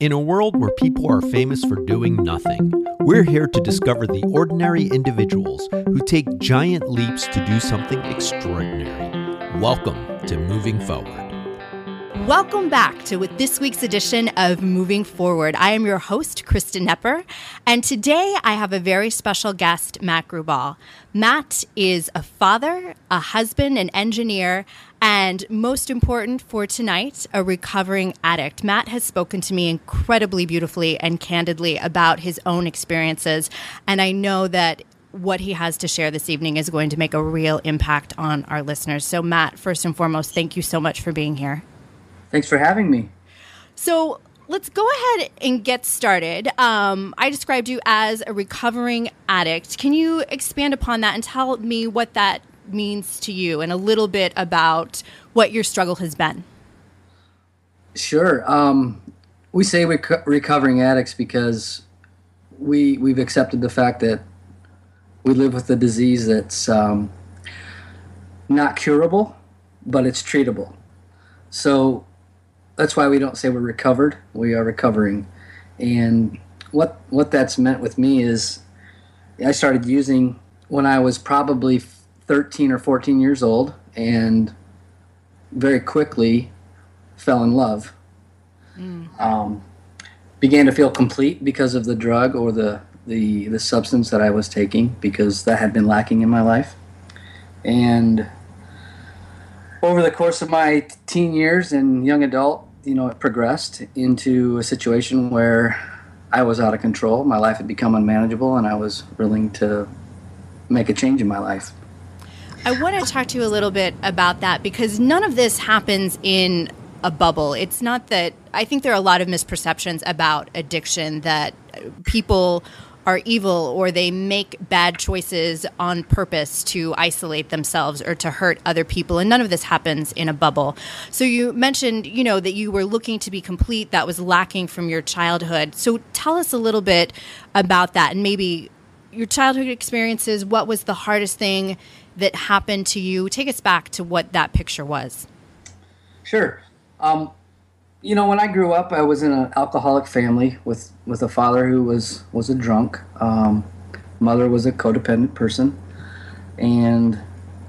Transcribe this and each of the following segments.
In a world where people are famous for doing nothing, we're here to discover the ordinary individuals who take giant leaps to do something extraordinary. Welcome to Moving Forward. Welcome back to this week's edition of Moving Forward. I am your host, Kristen Nepper, and today I have a very special guest, Matt Grubal. Matt is a father, a husband, an engineer, and most important for tonight, a recovering addict. Matt has spoken to me incredibly beautifully and candidly about his own experiences, and I know that what he has to share this evening is going to make a real impact on our listeners. So, Matt, first and foremost, thank you so much for being here. Thanks for having me. So, let's go ahead and get started. Um, I described you as a recovering addict. Can you expand upon that and tell me what that means to you and a little bit about what your struggle has been? Sure. Um, we say rec- recovering addicts because we we've accepted the fact that we live with a disease that's um, not curable, but it's treatable. So that's why we don't say we're recovered. We are recovering. And what what that's meant with me is I started using when I was probably 13 or 14 years old and very quickly fell in love. Mm. Um, began to feel complete because of the drug or the, the, the substance that I was taking because that had been lacking in my life. And over the course of my teen years and young adult, you know, it progressed into a situation where I was out of control. My life had become unmanageable, and I was willing to make a change in my life. I want to talk to you a little bit about that because none of this happens in a bubble. It's not that I think there are a lot of misperceptions about addiction that people are evil or they make bad choices on purpose to isolate themselves or to hurt other people. And none of this happens in a bubble. So you mentioned you know that you were looking to be complete. That was lacking from your childhood. So tell us a little bit about that and maybe your childhood experiences. What was the hardest thing that happened to you? Take us back to what that picture was. Sure. Um, you know, when I grew up, I was in an alcoholic family with, with a father who was was a drunk. Um, mother was a codependent person, and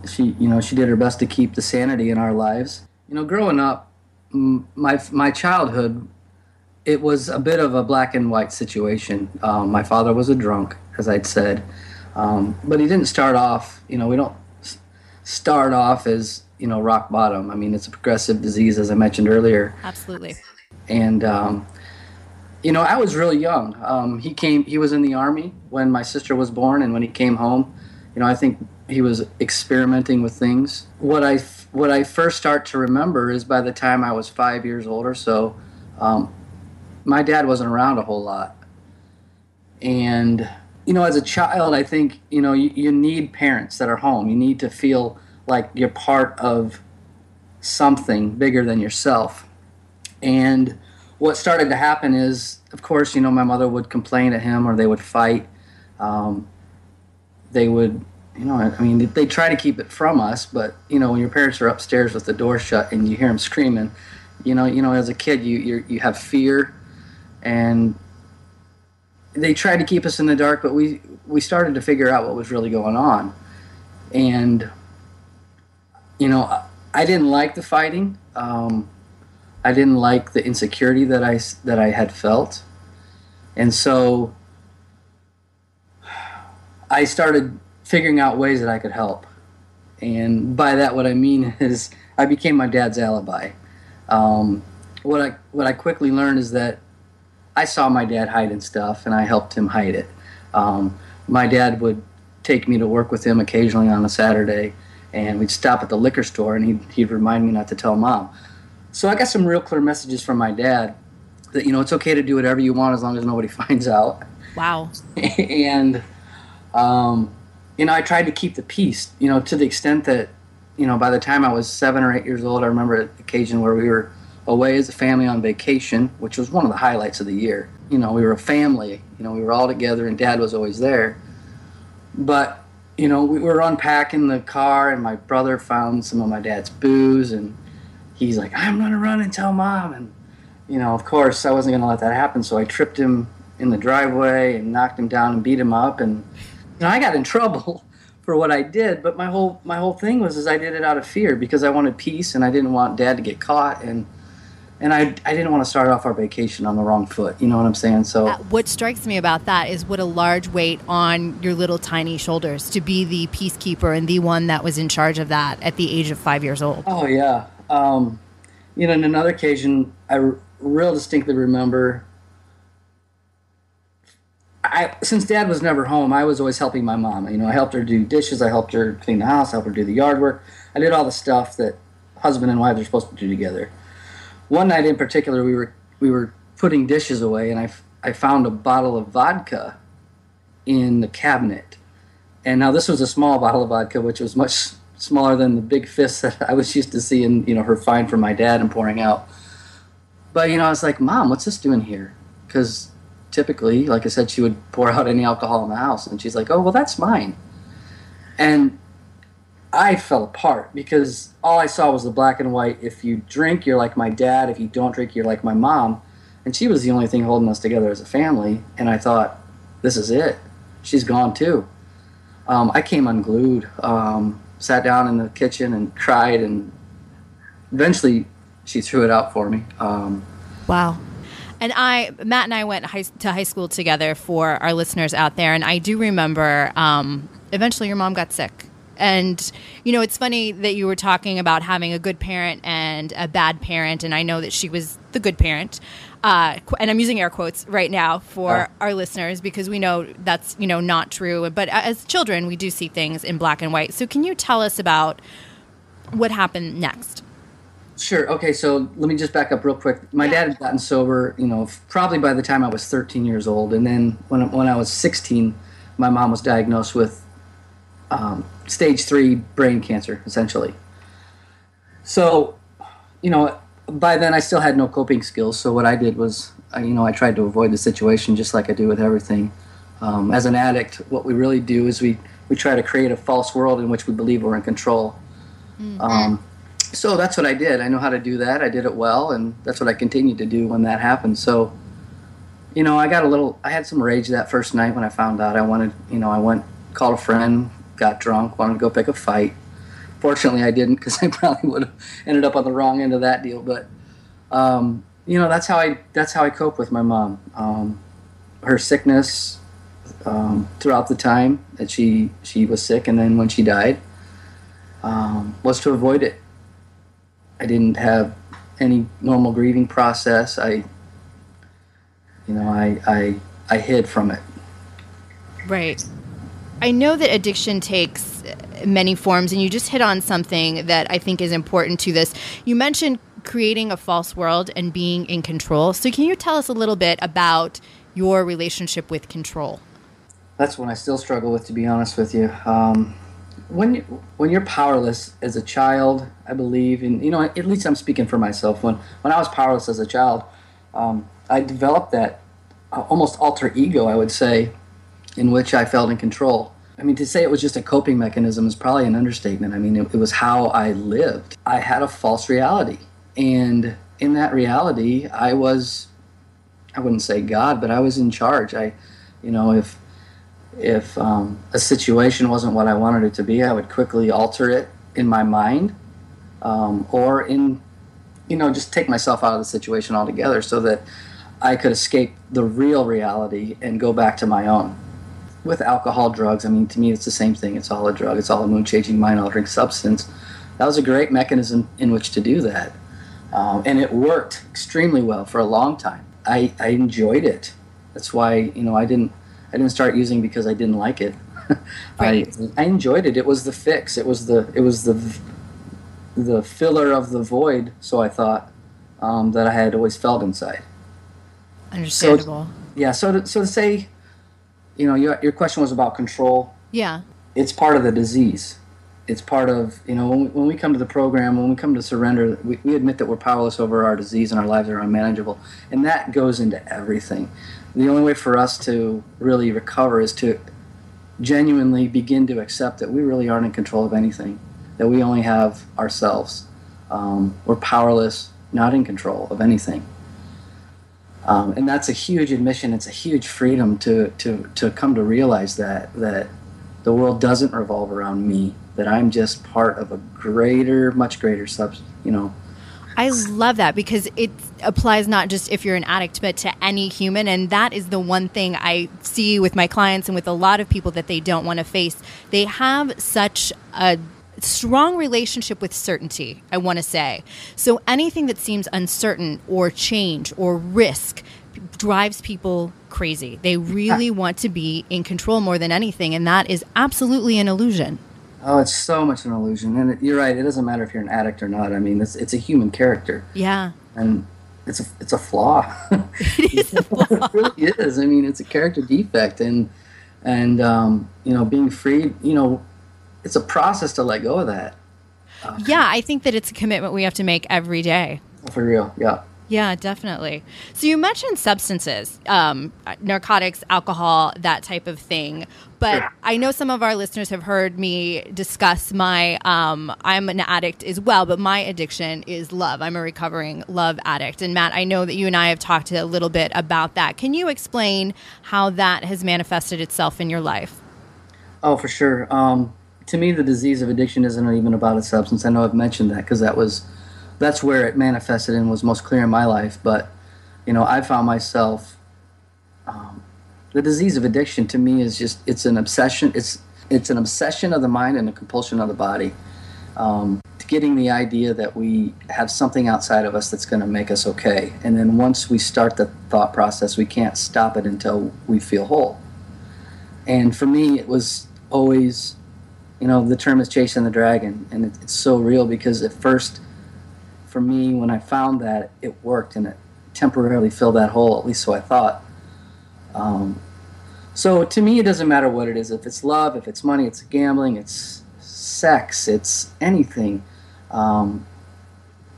she, you know, she did her best to keep the sanity in our lives. You know, growing up, my my childhood, it was a bit of a black and white situation. Um, my father was a drunk, as I'd said, um, but he didn't start off. You know, we don't start off as you know rock bottom. I mean, it's a progressive disease, as I mentioned earlier. Absolutely. And um, you know, I was really young. Um, he came. He was in the army when my sister was born, and when he came home, you know, I think he was experimenting with things. What I what I first start to remember is by the time I was five years old or so, um, my dad wasn't around a whole lot, and you know, as a child, I think you know you, you need parents that are home. You need to feel like you're part of something bigger than yourself. And what started to happen is, of course, you know, my mother would complain at him or they would fight. Um, they would, you know, I mean, they try to keep it from us, but you know, when your parents are upstairs with the door shut and you hear them screaming, you know, you know, as a kid, you you you have fear, and they tried to keep us in the dark, but we we started to figure out what was really going on, and you know, I didn't like the fighting. Um, I didn't like the insecurity that I that I had felt, and so I started figuring out ways that I could help. And by that, what I mean is I became my dad's alibi. Um, what I what I quickly learned is that I saw my dad hiding stuff, and I helped him hide it. Um, my dad would take me to work with him occasionally on a Saturday and we'd stop at the liquor store and he'd, he'd remind me not to tell mom. So I got some real clear messages from my dad that, you know, it's okay to do whatever you want as long as nobody finds out. Wow. and, um, you know, I tried to keep the peace, you know, to the extent that, you know, by the time I was seven or eight years old, I remember an occasion where we were away as a family on vacation, which was one of the highlights of the year. You know, we were a family, you know, we were all together and dad was always there. But you know, we were unpacking the car, and my brother found some of my dad's booze, and he's like, "I'm gonna run and tell mom." And you know, of course, I wasn't to let that happen. So I tripped him in the driveway and knocked him down and beat him up. And you know, I got in trouble for what I did. But my whole my whole thing was is I did it out of fear because I wanted peace and I didn't want Dad to get caught and and I, I didn't want to start off our vacation on the wrong foot. You know what I'm saying? So uh, what strikes me about that is what a large weight on your little tiny shoulders to be the peacekeeper and the one that was in charge of that at the age of five years old. Oh yeah. Um, you know, on another occasion, I r- real distinctly remember. I since Dad was never home, I was always helping my mom. You know, I helped her do dishes, I helped her clean the house, I helped her do the yard work. I did all the stuff that husband and wife are supposed to do together one night in particular, we were we were putting dishes away, and I, I found a bottle of vodka in the cabinet. And now this was a small bottle of vodka, which was much smaller than the big fist that I was used to seeing, you know, her find for my dad and pouring out. But you know, I was like, "Mom, what's this doing here?" Because typically, like I said, she would pour out any alcohol in the house, and she's like, "Oh, well, that's mine." And I fell apart because all I saw was the black and white. If you drink, you're like my dad. If you don't drink, you're like my mom. And she was the only thing holding us together as a family. And I thought, this is it. She's gone too. Um, I came unglued, um, sat down in the kitchen and cried. And eventually she threw it out for me. Um, wow. And I, Matt and I went high, to high school together for our listeners out there. And I do remember um, eventually your mom got sick and, you know, it's funny that you were talking about having a good parent and a bad parent. And I know that she was the good parent. Uh, and I'm using air quotes right now for oh. our listeners because we know that's, you know, not true. But as children, we do see things in black and white. So can you tell us about what happened next? Sure. Okay. So let me just back up real quick. My yeah. dad had gotten sober, you know, probably by the time I was 13 years old, and then when when I was 16, my mom was diagnosed with um, stage three brain cancer, essentially. So, you know, by then I still had no coping skills. So what I did was, you know, I tried to avoid the situation just like I do with everything. Um, as an addict, what we really do is we, we try to create a false world in which we believe we're in control. Mm-hmm. Um, so that's what I did. I know how to do that. I did it well, and that's what I continued to do when that happened. So, you know, I got a little, I had some rage that first night when I found out. I wanted, you know, I went, called a friend, got drunk, wanted to go pick a fight. Fortunately, I didn't because I probably would have ended up on the wrong end of that deal. But um, you know, that's how I that's how I cope with my mom. Um, her sickness um, throughout the time that she she was sick, and then when she died, um, was to avoid it. I didn't have any normal grieving process. I, you know, I I I hid from it. Right. I know that addiction takes many forms, and you just hit on something that I think is important to this. You mentioned creating a false world and being in control. So, can you tell us a little bit about your relationship with control? That's one I still struggle with, to be honest with you. Um, when when you're powerless as a child, I believe, and you know, at least I'm speaking for myself. When when I was powerless as a child, um, I developed that uh, almost alter ego, I would say, in which I felt in control. I mean, to say it was just a coping mechanism is probably an understatement. I mean, it, it, was how I lived. I had a false reality. And in that reality, I was, I wouldn't say God, but I was in charge. I, you know, if, if um, a situation wasn't what I wanted it to be, I would quickly alter it in my mind um, or in, you know, just take myself out of the situation altogether so that I could escape the real reality and go back to my own with alcohol, drugs, I mean, to me, it's the same thing. It's all a drug. It's all a mood changing, mind altering substance. That was a great mechanism in which to do that, um, and it worked extremely well for a long time. I, I enjoyed it. That's why you know I didn't I didn't start using because I didn't like it. right. I I enjoyed it. It was the fix. It was the it was the the filler of the void. So I thought um, that I had always felt inside. Understandable. So, yeah. So to, so to say you know, your, your question was about control. Yeah. It's part of the disease. It's part of, you know, when we, when we come to the program, when we come to surrender, we, we admit that we're powerless over our disease and our lives are unmanageable. And that goes into everything. The only way for us to really recover is to genuinely begin to accept that we really aren't in control of anything, that we only have ourselves. Um, we're powerless, not in control of anything. Um, and that's a huge admission. It's a huge freedom to, to, to come to realize that that the world doesn't revolve around me. That I'm just part of a greater, much greater sub, you know, I love that because it applies not just if you're an addict, but to any human. And that is the one thing I see with my clients and with a lot of people that they don't want to face. They have such a strong relationship with certainty, I want to say. So anything that seems uncertain or change or risk drives people crazy. They really want to be in control more than anything. And that is absolutely an illusion. Oh, it's so much an illusion, and it, you're right. It doesn't matter if you're an addict or not. I mean, it's it's a human character. Yeah. And it's a it's a flaw. it is a flaw. it really is. I mean, it's a character defect, and and um, you know, being free. You know, it's a process to let go of that. Um, yeah, I think that it's a commitment we have to make every day. For real, yeah. Yeah, definitely. So you mentioned substances, um, narcotics, alcohol, that type of thing. But I know some of our listeners have heard me discuss my. Um, I'm an addict as well, but my addiction is love. I'm a recovering love addict. And Matt, I know that you and I have talked a little bit about that. Can you explain how that has manifested itself in your life? Oh, for sure. Um, to me, the disease of addiction isn't even about a substance. I know I've mentioned that because that was that's where it manifested and was most clear in my life. But you know, I found myself um, the disease of addiction to me is just it's an obsession. It's it's an obsession of the mind and a compulsion of the body. Um, getting the idea that we have something outside of us that's going to make us okay, and then once we start the thought process, we can't stop it until we feel whole. And for me, it was always, you know, the term is chasing the dragon, and it, it's so real because at first for me, when I found that, it worked and it temporarily filled that hole, at least so I thought. Um, so to me, it doesn't matter what it is. If it's love, if it's money, it's gambling, it's sex, it's anything. Um,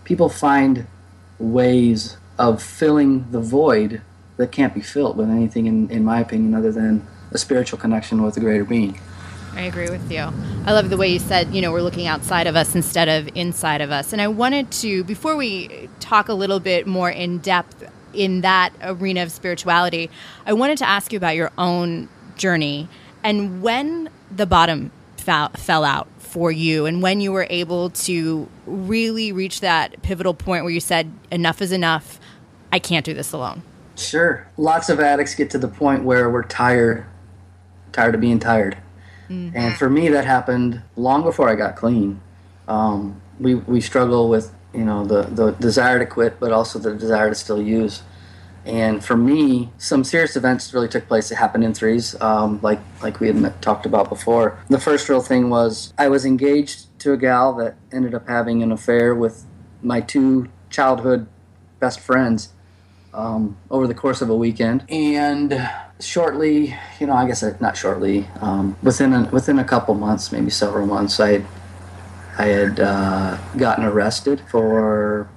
people find ways of filling the void that can't be filled with anything, in, in my opinion, other than a spiritual connection with a greater being. I agree with you. I love the way you said, you know, we're looking outside of us instead of inside of us. And I wanted to, before we talk a little bit more in depth in that arena of spirituality, I wanted to ask you about your own journey and when the bottom fell, out for you and when you were able to really reach that pivotal point where you said, enough is enough. I can't do this alone. Sure. Lots of addicts get to the point where we're tired, tired of being tired Mm-hmm. And for me, that happened long before I got clean. Um, we, we struggle with, you know, the, the desire to quit, but also the desire to still use. And for me, some serious events really took place. that happened in threes, um, like like we had met, talked about before. The first real thing was I was engaged to a gal that ended up having an affair with my two childhood best friends um, over the course of a weekend. And shortly, you know, I guess not shortly, um, within a, within a couple months, maybe several months, I had, I had uh, gotten arrested for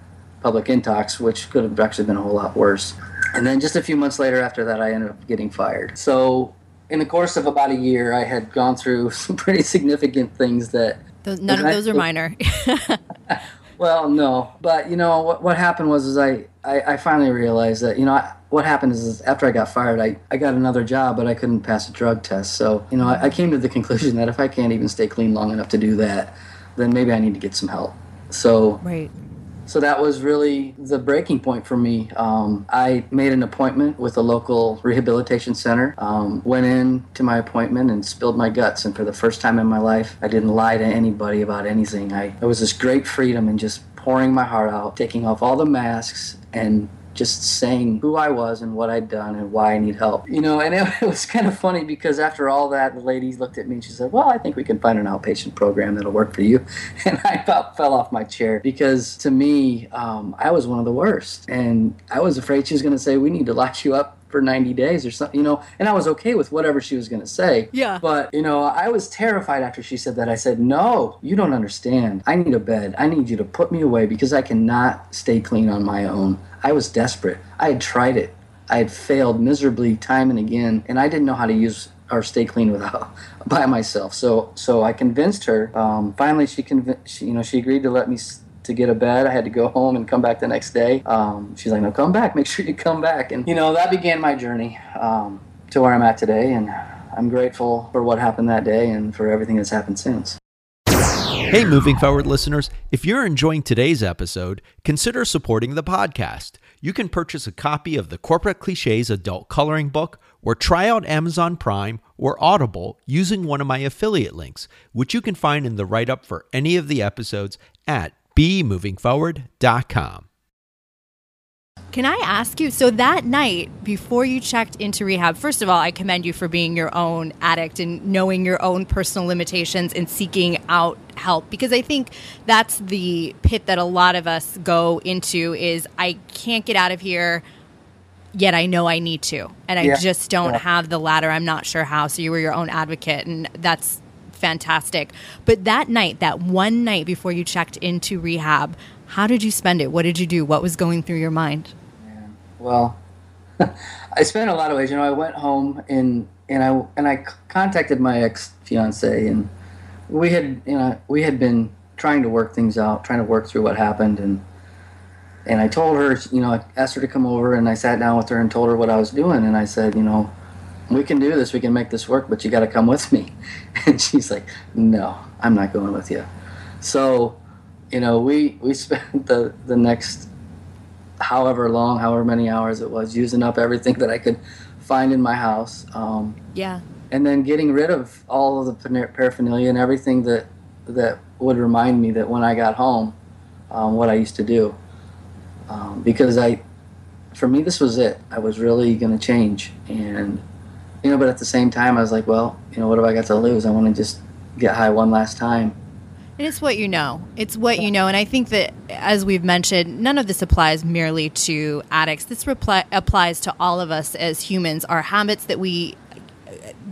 public intox, which could have actually been a whole lot worse. And then just a few months later after that, I ended up getting fired. So in the course of about a year, I had gone through some pretty significant things that. Those, none of those are minor. well, no, but you know what? What happened was, is I, I, I finally realized that you know I, what happened is, is, after I got fired, I, I got another job, but I couldn't pass a drug test. So, you know, I, I, came to the conclusion that if I can't even stay clean long enough to do that, then maybe I need to get some help. So, right. So that was really the breaking point for me. Um, I made an appointment with a local rehabilitation center. Um, went in to my appointment and spilled my guts. And for the first time in my life, I didn't lie to anybody about anything. I, there was this great freedom in just pouring my heart out, taking off all the masks, and just saying who I was and what I'd done and why I need help. You know, and it, it, was kind of funny because after all that, the lady looked at me and she said, Well, I think we can find an outpatient program that'll work for you. And I about fell off my chair because to me, um, I was one of the worst. And I was afraid she was going to say, We need to lock you up for 90 days or something, you know, and I was okay with whatever she was going to say. Yeah. But, you know, I was terrified after she said that. I said, no, you don't understand. I need a bed. I need you to put me away because I cannot stay clean on my own. I was desperate. I had tried it. I had failed miserably time and again, and I didn't know how to use or stay clean without by myself. So so I convinced her. Um, finally, she convinced. You know, she agreed to let me to get a bed. I had to go home and come back the next day. Um, she's like, no, come back. Make sure you come back. And, you know, that began my journey um, to where I'm at today. And I'm grateful for what happened that day and for everything that's happened since. Hey, moving forward listeners, if you're enjoying today's episode, consider supporting the podcast. You can purchase a copy of the Corporate Cliches Adult Coloring Book or try out Amazon Prime or Audible using one of my affiliate links, which you can find in the write up for any of the episodes at bemovingforward.com. Can I ask you? So that night before you checked into rehab, first of all, I commend you for being your own addict and knowing your own personal limitations and seeking out help because I think that's the pit that a lot of us go into is I can't get out of here yet I know I need to and I Yeah. just don't Yeah. have the ladder. I'm not sure how. So you were your own advocate and that's fantastic. But that night, that one night before you checked into rehab, how did you spend it? What did you do? What was going through your mind? Well, I spent a lot of ways. You know, I went home and and I and I contacted my ex fiance, and we had you know we had been trying to work things out, trying to work through what happened, and and I told her, you know, I asked her to come over, and I sat down with her and told her what I was doing, and I said, you know, we can do this, we can make this work, but you got to come with me, and she's like, no, I'm not going with you. So, you know, we we spent the the next however long, however many hours it was, using up everything that I could find in my house, um, Yeah. and then getting rid of all of the paraphernalia and everything that that would remind me that when I got home, um, what I used to do, um, because I, for me, this was it. I was really going to change, and you know, but at the same time, I was like, well, you know, what have I got to lose? I want to just get high one last time. And it's what you know. It's what you know. And I think that, as we've mentioned, none of this applies merely to addicts. This repli- applies to all of us as humans. Our habits that we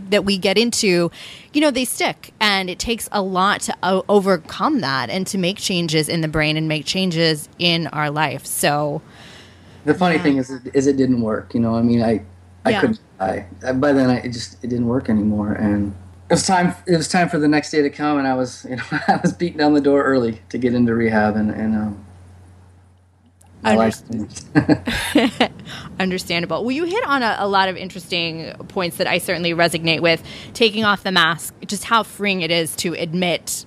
that we get into, you know, they stick, and it takes a lot to o- overcome that and to make changes in the brain and make changes in our life. So, The funny Yeah. thing is, is it didn't work. You know, I mean, I, I Yeah. couldn't. I by then, I it just it didn't work anymore, and it was time. It was time for the next day to come, and I was, you know, I was beating down the door early to get into rehab, and and um, understandable. Well, you hit on a, a lot of interesting points that I certainly resonate with. Taking off the mask, just how freeing it is to admit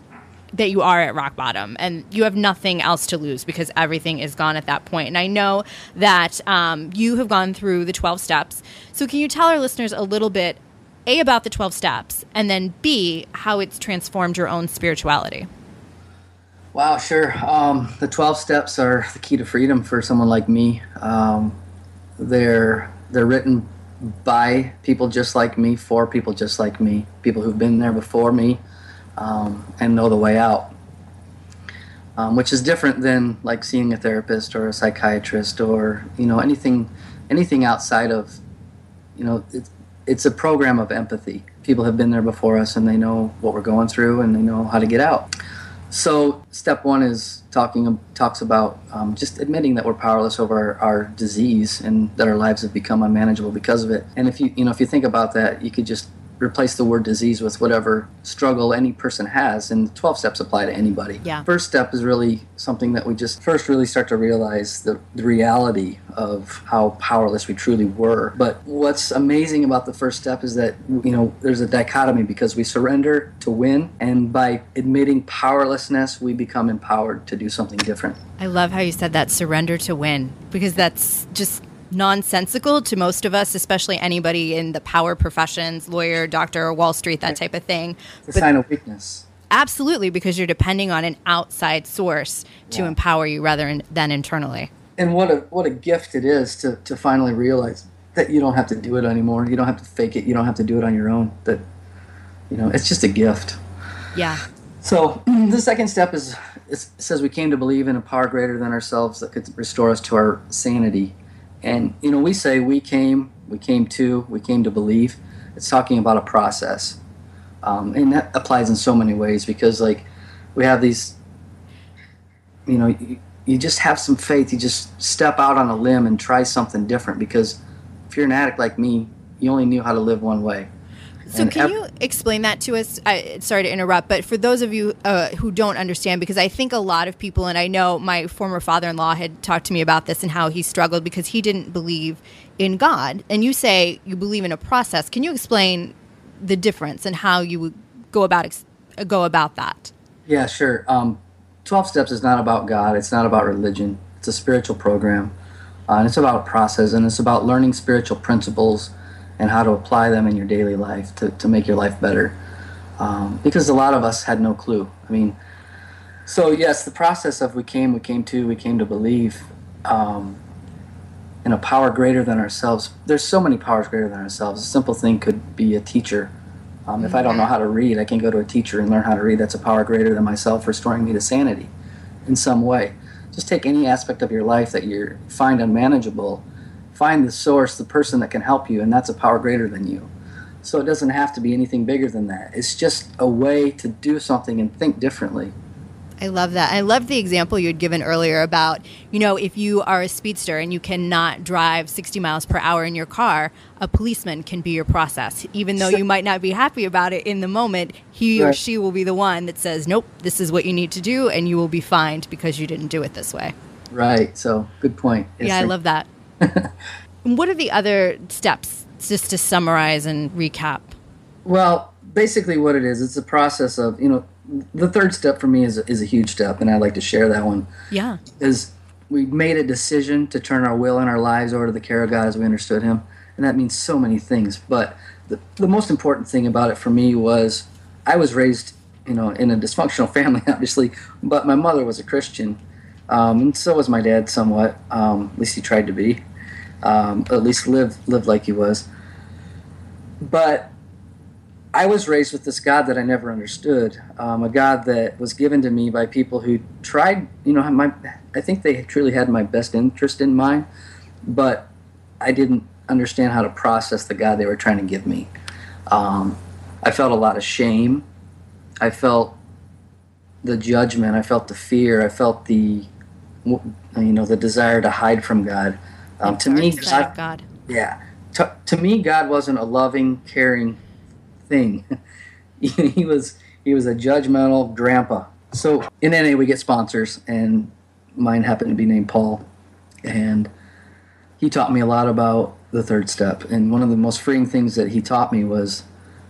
that you are at rock bottom and you have nothing else to lose because everything is gone at that point. And I know that um, you have gone through the 12 steps. So, can you tell our listeners a little bit, A, about the 12 steps, and then B, how it's transformed your own spirituality? Wow, sure. Um, the 12 steps are the key to freedom for someone like me. Um, they're they're written by people just like me, for people just like me, people who've been there before me um, and know the way out. Um, which is different than like seeing a therapist or a psychiatrist or you know anything anything outside of you know it's, it's a program of empathy. People have been there before us and they know what we're going through and they know how to get out. So step one is talking talks about um, just admitting that we're powerless over our, our disease and that our lives have become unmanageable because of it. And if you you know if you think about that, you could just replace the word disease with whatever struggle any person has, and 12 steps apply to anybody. Yeah. First step is really something that we just first really start to realize the, the reality of how powerless we truly were. But what's amazing about the first step is that you know there's a dichotomy because we surrender to win, and by admitting powerlessness, we become empowered to do something different. I love how you said that surrender to win because that's just nonsensical to most of us, especially anybody in the power professions, lawyer, doctor, Wall Street, that type of thing. It's a sign of weakness. Absolutely, because you're depending on an outside source to Yeah. empower you rather in, than internally. and what a what a gift it is to, to finally realize that you don't have to do it anymore. You don't have to fake it. You don't have to do it on your own. That you know, it's just a gift. Yeah. So the second step is it says we came to believe in a power greater than ourselves that could restore us to our sanity. And you know, we say we came, we came to, we came to believe. It's talking about a process, um, and that applies in so many ways because like we have these, you know, you, you just have some faith. You just step out on a limb and try something different because if you're an addict like me, you only knew how to live one way. So, can ev- you explain that to us? I, sorry to interrupt, but for those of you uh, who don't understand, because I think a lot of people, and I know my former father in law had talked to me about this and how he struggled because he didn't believe in God. And you say you believe in a process. Can you explain the difference and how you would go about ex- uh, go about that? Yeah, sure. Um, 12 Steps is not about God, it's not about religion, it's a spiritual program. Uh, and it's about process and it's about learning spiritual principles and how to apply them in your daily life to, to make your life better. Um, because a lot of us had no clue. I mean, so yes, the process of we came, we came to, we came to believe um, in a power greater than ourselves. There's so many powers greater than ourselves. A simple thing could be a teacher. Um, if I don't know how to read, I can go to a teacher and learn how to read. That's a power greater than myself, restoring me to sanity in some way. Just take any aspect of your life that you find unmanageable, find the source, the person that can help you, and that's a power greater than you. So it doesn't have to be anything bigger than that. It's just a way to do something and think differently. I love that. I love the example you had given earlier about, you know, if you are a speedster and you cannot drive 60 miles per hour in your car, a policeman can be your process. Even though you might not be happy about it in the moment, he or she will be the one that says, nope, this is what you need to do, and you will be fined because you didn't do it this way. Right. So good point. Yes, yeah, I love that. And what are the other steps, just to summarize and recap? Well, basically, what it is, it's a process of you know, the third step for me is a, is a huge step, and I'd like to share that one. Yeah. Is we made a decision to turn our will and our lives over to the care of God as we understood Him, and that means so many things. But the, the most important thing about it for me was I was raised, you know, in a dysfunctional family, obviously, but my mother was a Christian, um, and so was my dad, somewhat. Um, at least he tried to be. Um, at least live lived like he was. But I was raised with this God that I never understood, um, a God that was given to me by people who tried, you know, my, I think they truly had my best interest in mind, but I didn't understand how to process the God they were trying to give me. Um, I felt a lot of shame. I felt the judgment. I felt the fear. I felt the, you know, the desire to hide from God. Um, to me, God, God. yeah. To, to me, God wasn't a loving, caring thing. he was he was a judgmental grandpa. So in NA we get sponsors, and mine happened to be named Paul, and he taught me a lot about the third step. And one of the most freeing things that he taught me was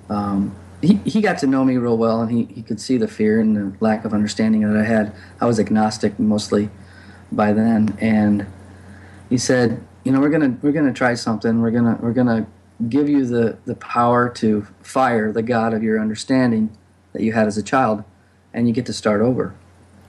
um, he, he got to know me real well, and he, he could see the fear and the lack of understanding that I had. I was agnostic mostly by then, and he said, you know, we're gonna we're gonna try something. We're gonna we're gonna give you the the power to fire the God of your understanding that you had as a child, and you get to start over.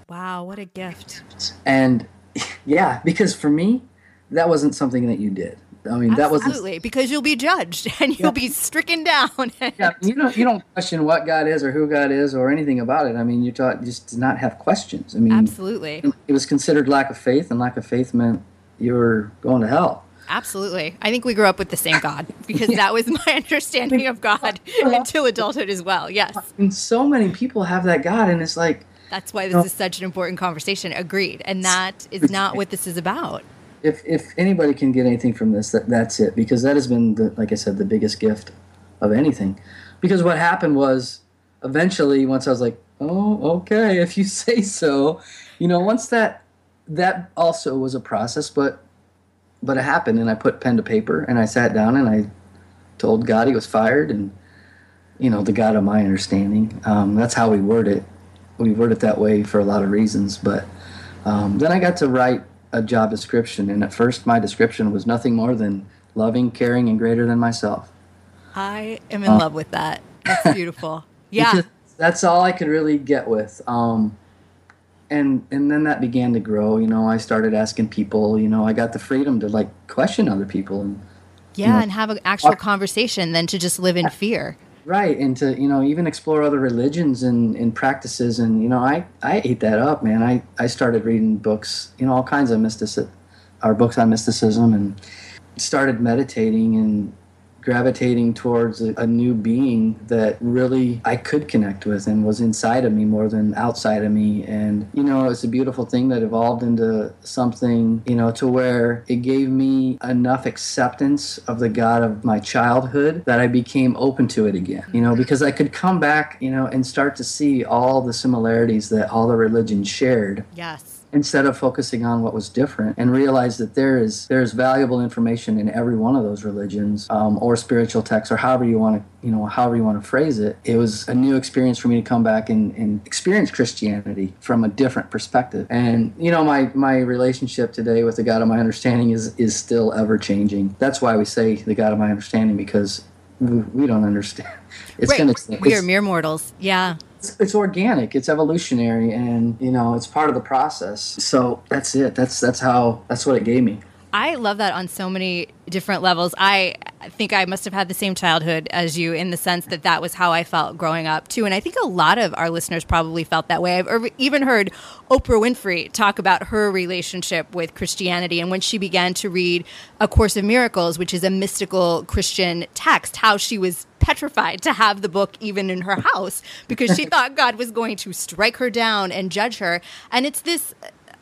Wow, what a gift. And yeah, because for me, that wasn't something that you did. I mean, that wasn't. Absolutely, because you'll be judged and you'll be stricken down. Yeah, you don't you don't question what God is or who God is or anything about it. I mean, you taught just to not have questions. I mean, Absolutely. it was considered lack of faith, and lack of faith meant you were going to hell. Absolutely. I think we grew up with the same God because that was my understanding of God until adulthood as well. Yes. And so many people have that God, and it's like, That's why this is such an important conversation. Agreed. And that is not what this is about. If if anybody can get anything from this, that that's it. Because that has been the like I said, the biggest gift of anything. Because what happened was, eventually, once I was like, oh, okay, if you say so, you know, once that that also was a process, but but it happened, and I put pen to paper, and I sat down, and I told God he was fired, and you know, the God of my understanding. Um, that's how we word it. We word it that way for a lot of reasons, but um, then I got to write a job description, and at first my description was nothing more than loving, caring, and greater than myself. I am in love with that. That's beautiful. Yeah. That's all I could really get with. Um, and and then that began to grow. You know, I started asking people. You know, I got the freedom to like question other people and Yeah. And have an actual conversation than to just live in fear. Right and to you know even explore other religions and, and practices and you know I I ate that up, man. I I started reading books, you know, all kinds of mysticism, our books on mysticism, and started meditating and gravitating towards a, a, new being that really I could connect with and was inside of me more than outside of me. And, you know, it's a beautiful thing that evolved into something, you know, to where it gave me enough acceptance of the God of my childhood that I became open to it again, you know, because I could come back, you know, and start to see all the similarities that all the religions shared. Yes instead of focusing on what was different and realize that there is there is valuable information in every one of those religions um, or spiritual texts or however you want to you know however you want to phrase it. It was a new experience for me to come back and, and experience christianity from a different perspective. And you know my my relationship today with the god of my understanding is is still ever changing. That's why we say the god of my understanding because we, don't understand. It's right. gonna we are mere mortals. Yeah it's, it's organic it's evolutionary and you know it's part of the process so that's it that's that's how that's what it gave me I love that on so many different levels. I think I must have had the same childhood as you in the sense that that was how I felt growing up too. And I think a lot of our listeners probably felt that way. I've even heard Oprah Winfrey talk about her relationship with Christianity and when she began to read A Course of Miracles, which is a mystical Christian text, how she was petrified to have the book even in her house because she thought God was going to strike her down and judge her. And it's this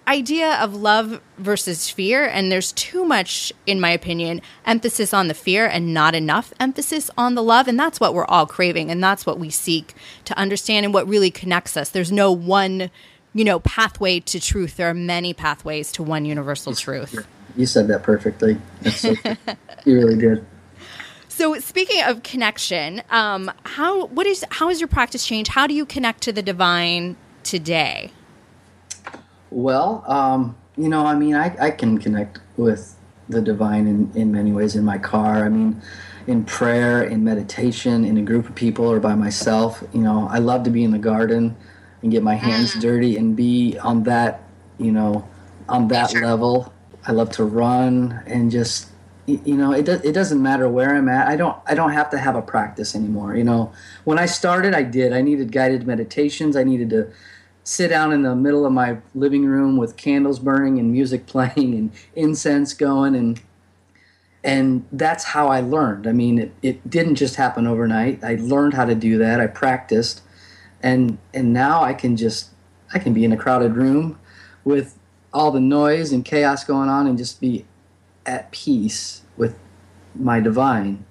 idea of love versus fear, and there's too much, in my opinion, emphasis on the fear and not enough emphasis on the love. And that's what we're all craving, and that's what we seek to understand and what really connects us. There's no one, you know, pathway to truth. There are many pathways to one universal truth. You said that perfectly. So, you really did. So speaking of connection, um, how what is how has your practice changed? How do you connect to the divine today? Well, um, you know, I mean, I, I can connect with the divine in, in many ways in my car. I mean, in prayer, in meditation, in a group of people, or by myself. You know, I love to be in the garden and get my hands mm. dirty and be on that, you know, on that sure. level. I love to run and just, you know, it, do, it doesn't matter where I'm at. I don't, I don't have to have a practice anymore. You know, when I started, I did. I needed guided meditations. I needed to sit down in the middle of my living room with candles burning and music playing and incense going and and that's how I learned. I mean, it, it didn't just happen overnight. I learned how to do that. I practiced, and and now I can just I can be in a crowded room with all the noise and chaos going on and just be at peace with my divine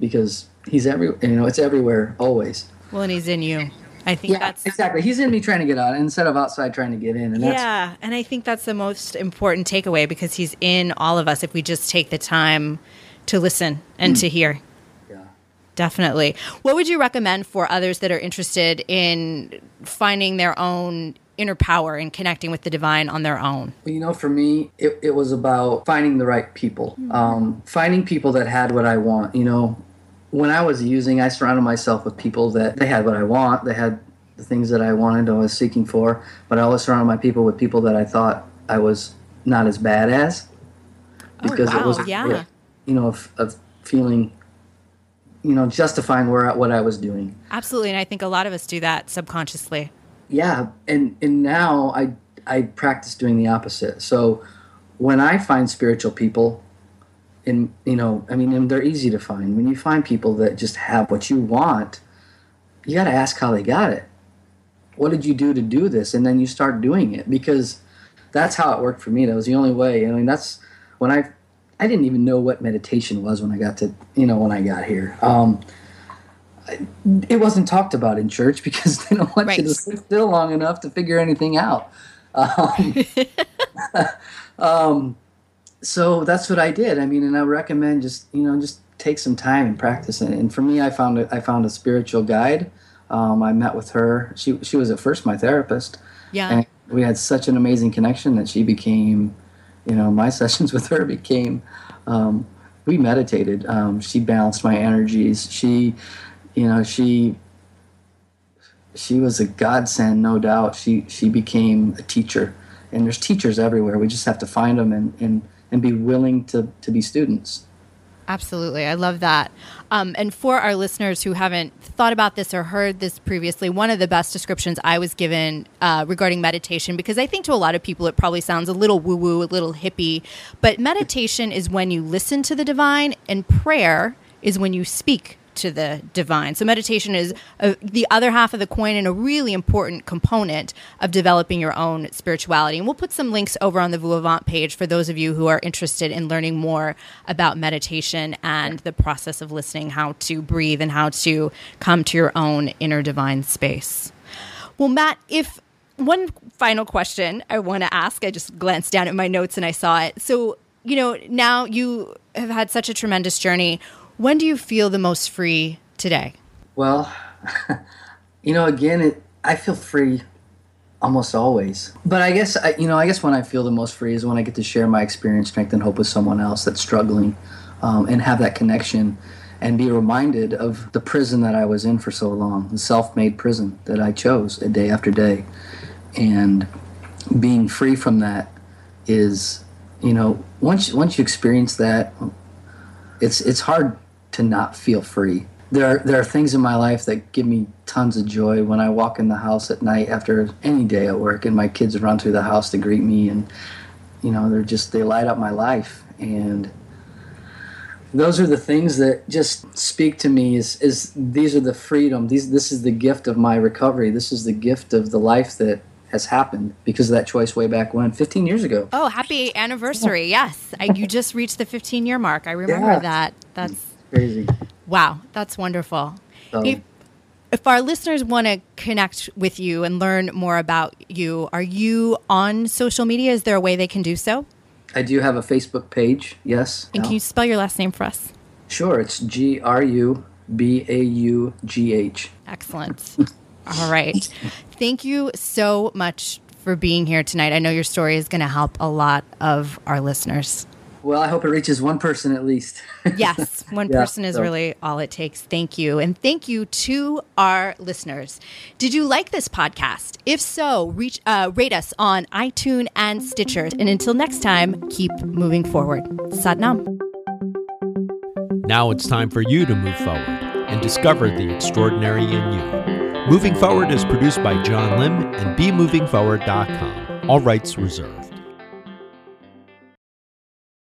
because he's every you know it's everywhere always. Well, and he's in you. I think yeah, that's exactly. He's in me trying to get out instead of outside trying to get in. And yeah, and I think that's the most important takeaway because he's in all of us if we just take the time to listen and mm. to hear. Yeah, definitely. What would you recommend for others that are interested in finding their own inner power and connecting with the divine on their own? Well, you know, for me, it, it was about finding the right people, mm-hmm. um, finding people that had what I want. You know, when I was using, I surrounded myself with people that they had what I want. They had the things that I wanted, I was seeking for. But I always surrounded my people with people that I thought I was not as bad as, oh, because oh, wow. it was, yeah. you know, of, of feeling you know, justifying where what I was doing. Absolutely, and I think a lot of us do that subconsciously. Yeah, and and now I I practice doing the opposite. So when I find spiritual people, and you know, I mean, they're easy to find. When you find people that just have what you want, you got to ask how they got it. What did you do to do this? And then you start doing it because that's how it worked for me. That was the only way. I mean, that's when I I didn't even know what meditation was when I got to you know when I got here. Um, it wasn't talked about in church because they don't want right. you to sit still long enough to figure anything out. Um, um, so that's what I did. I mean, and I recommend just you know just take some time and practice. And, and for me, I found a, I found a spiritual guide. Um, I met with her. She she was at first my therapist. Yeah. And we had such an amazing connection that she became, you know, my sessions with her became. Um, we meditated. Um, she balanced my energies. She, you know, she she was a godsend, no doubt. She she became a teacher, and there's teachers everywhere. We just have to find them and and and be willing to, to be students. Absolutely. I love that. Um, and for our listeners who haven't thought about this or heard this previously, one of the best descriptions I was given uh, regarding meditation, because I think to a lot of people it probably sounds a little woo woo, a little hippie, but meditation is when you listen to the divine, and prayer is when you speak to the divine. So meditation is a, the other half of the coin and a really important component of developing your own spirituality. And we'll put some links over on the Vuavant page for those of you who are interested in learning more about meditation and the process of listening, how to breathe and how to come to your own inner divine space. Well, Matt, if one final question I want to ask, I just glanced down at my notes and I saw it. So, you know, now you have had such a tremendous journey. When do you feel the most free today? Well, you know, again, it, I feel free almost always. But I guess, I, you know, I guess when I feel the most free is when I get to share my experience, strength, and hope with someone else that's struggling um, and have that connection and be reminded of the prison that I was in for so long, the self made prison that I chose day after day. And being free from that is, you know, once, once you experience that, it's, it's hard to not feel free. There are, there are things in my life that give me tons of joy. When I walk in the house at night after any day at work and my kids run through the house to greet me and you know they're just they light up my life. And those are the things that just speak to me is is these are the freedom. These this is the gift of my recovery. This is the gift of the life that has happened because of that choice way back when 15 years ago. Oh happy anniversary. Yes. I, you just reached the 15 year mark. I remember yeah. that. That's crazy wow that's wonderful if, if our listeners want to connect with you and learn more about you are you on social media is there a way they can do so I do have a Facebook page, yes. And can you spell your last name for us? Sure, it's G R U B A U G H. Excellent. All right. Thank you so much for being here tonight. I know your story is going to help a lot of our listeners. Well, I hope it reaches one person at least. yes, one yeah, person is so. really all it takes. Thank you. And thank you to our listeners. Did you like this podcast? If so, reach, uh, rate us on iTunes and Stitcher. And until next time, keep moving forward. Satnam. Now it's time for you to move forward and discover the extraordinary in you. Moving Forward is produced by John Lim and BeMovingForward.com. All rights reserved.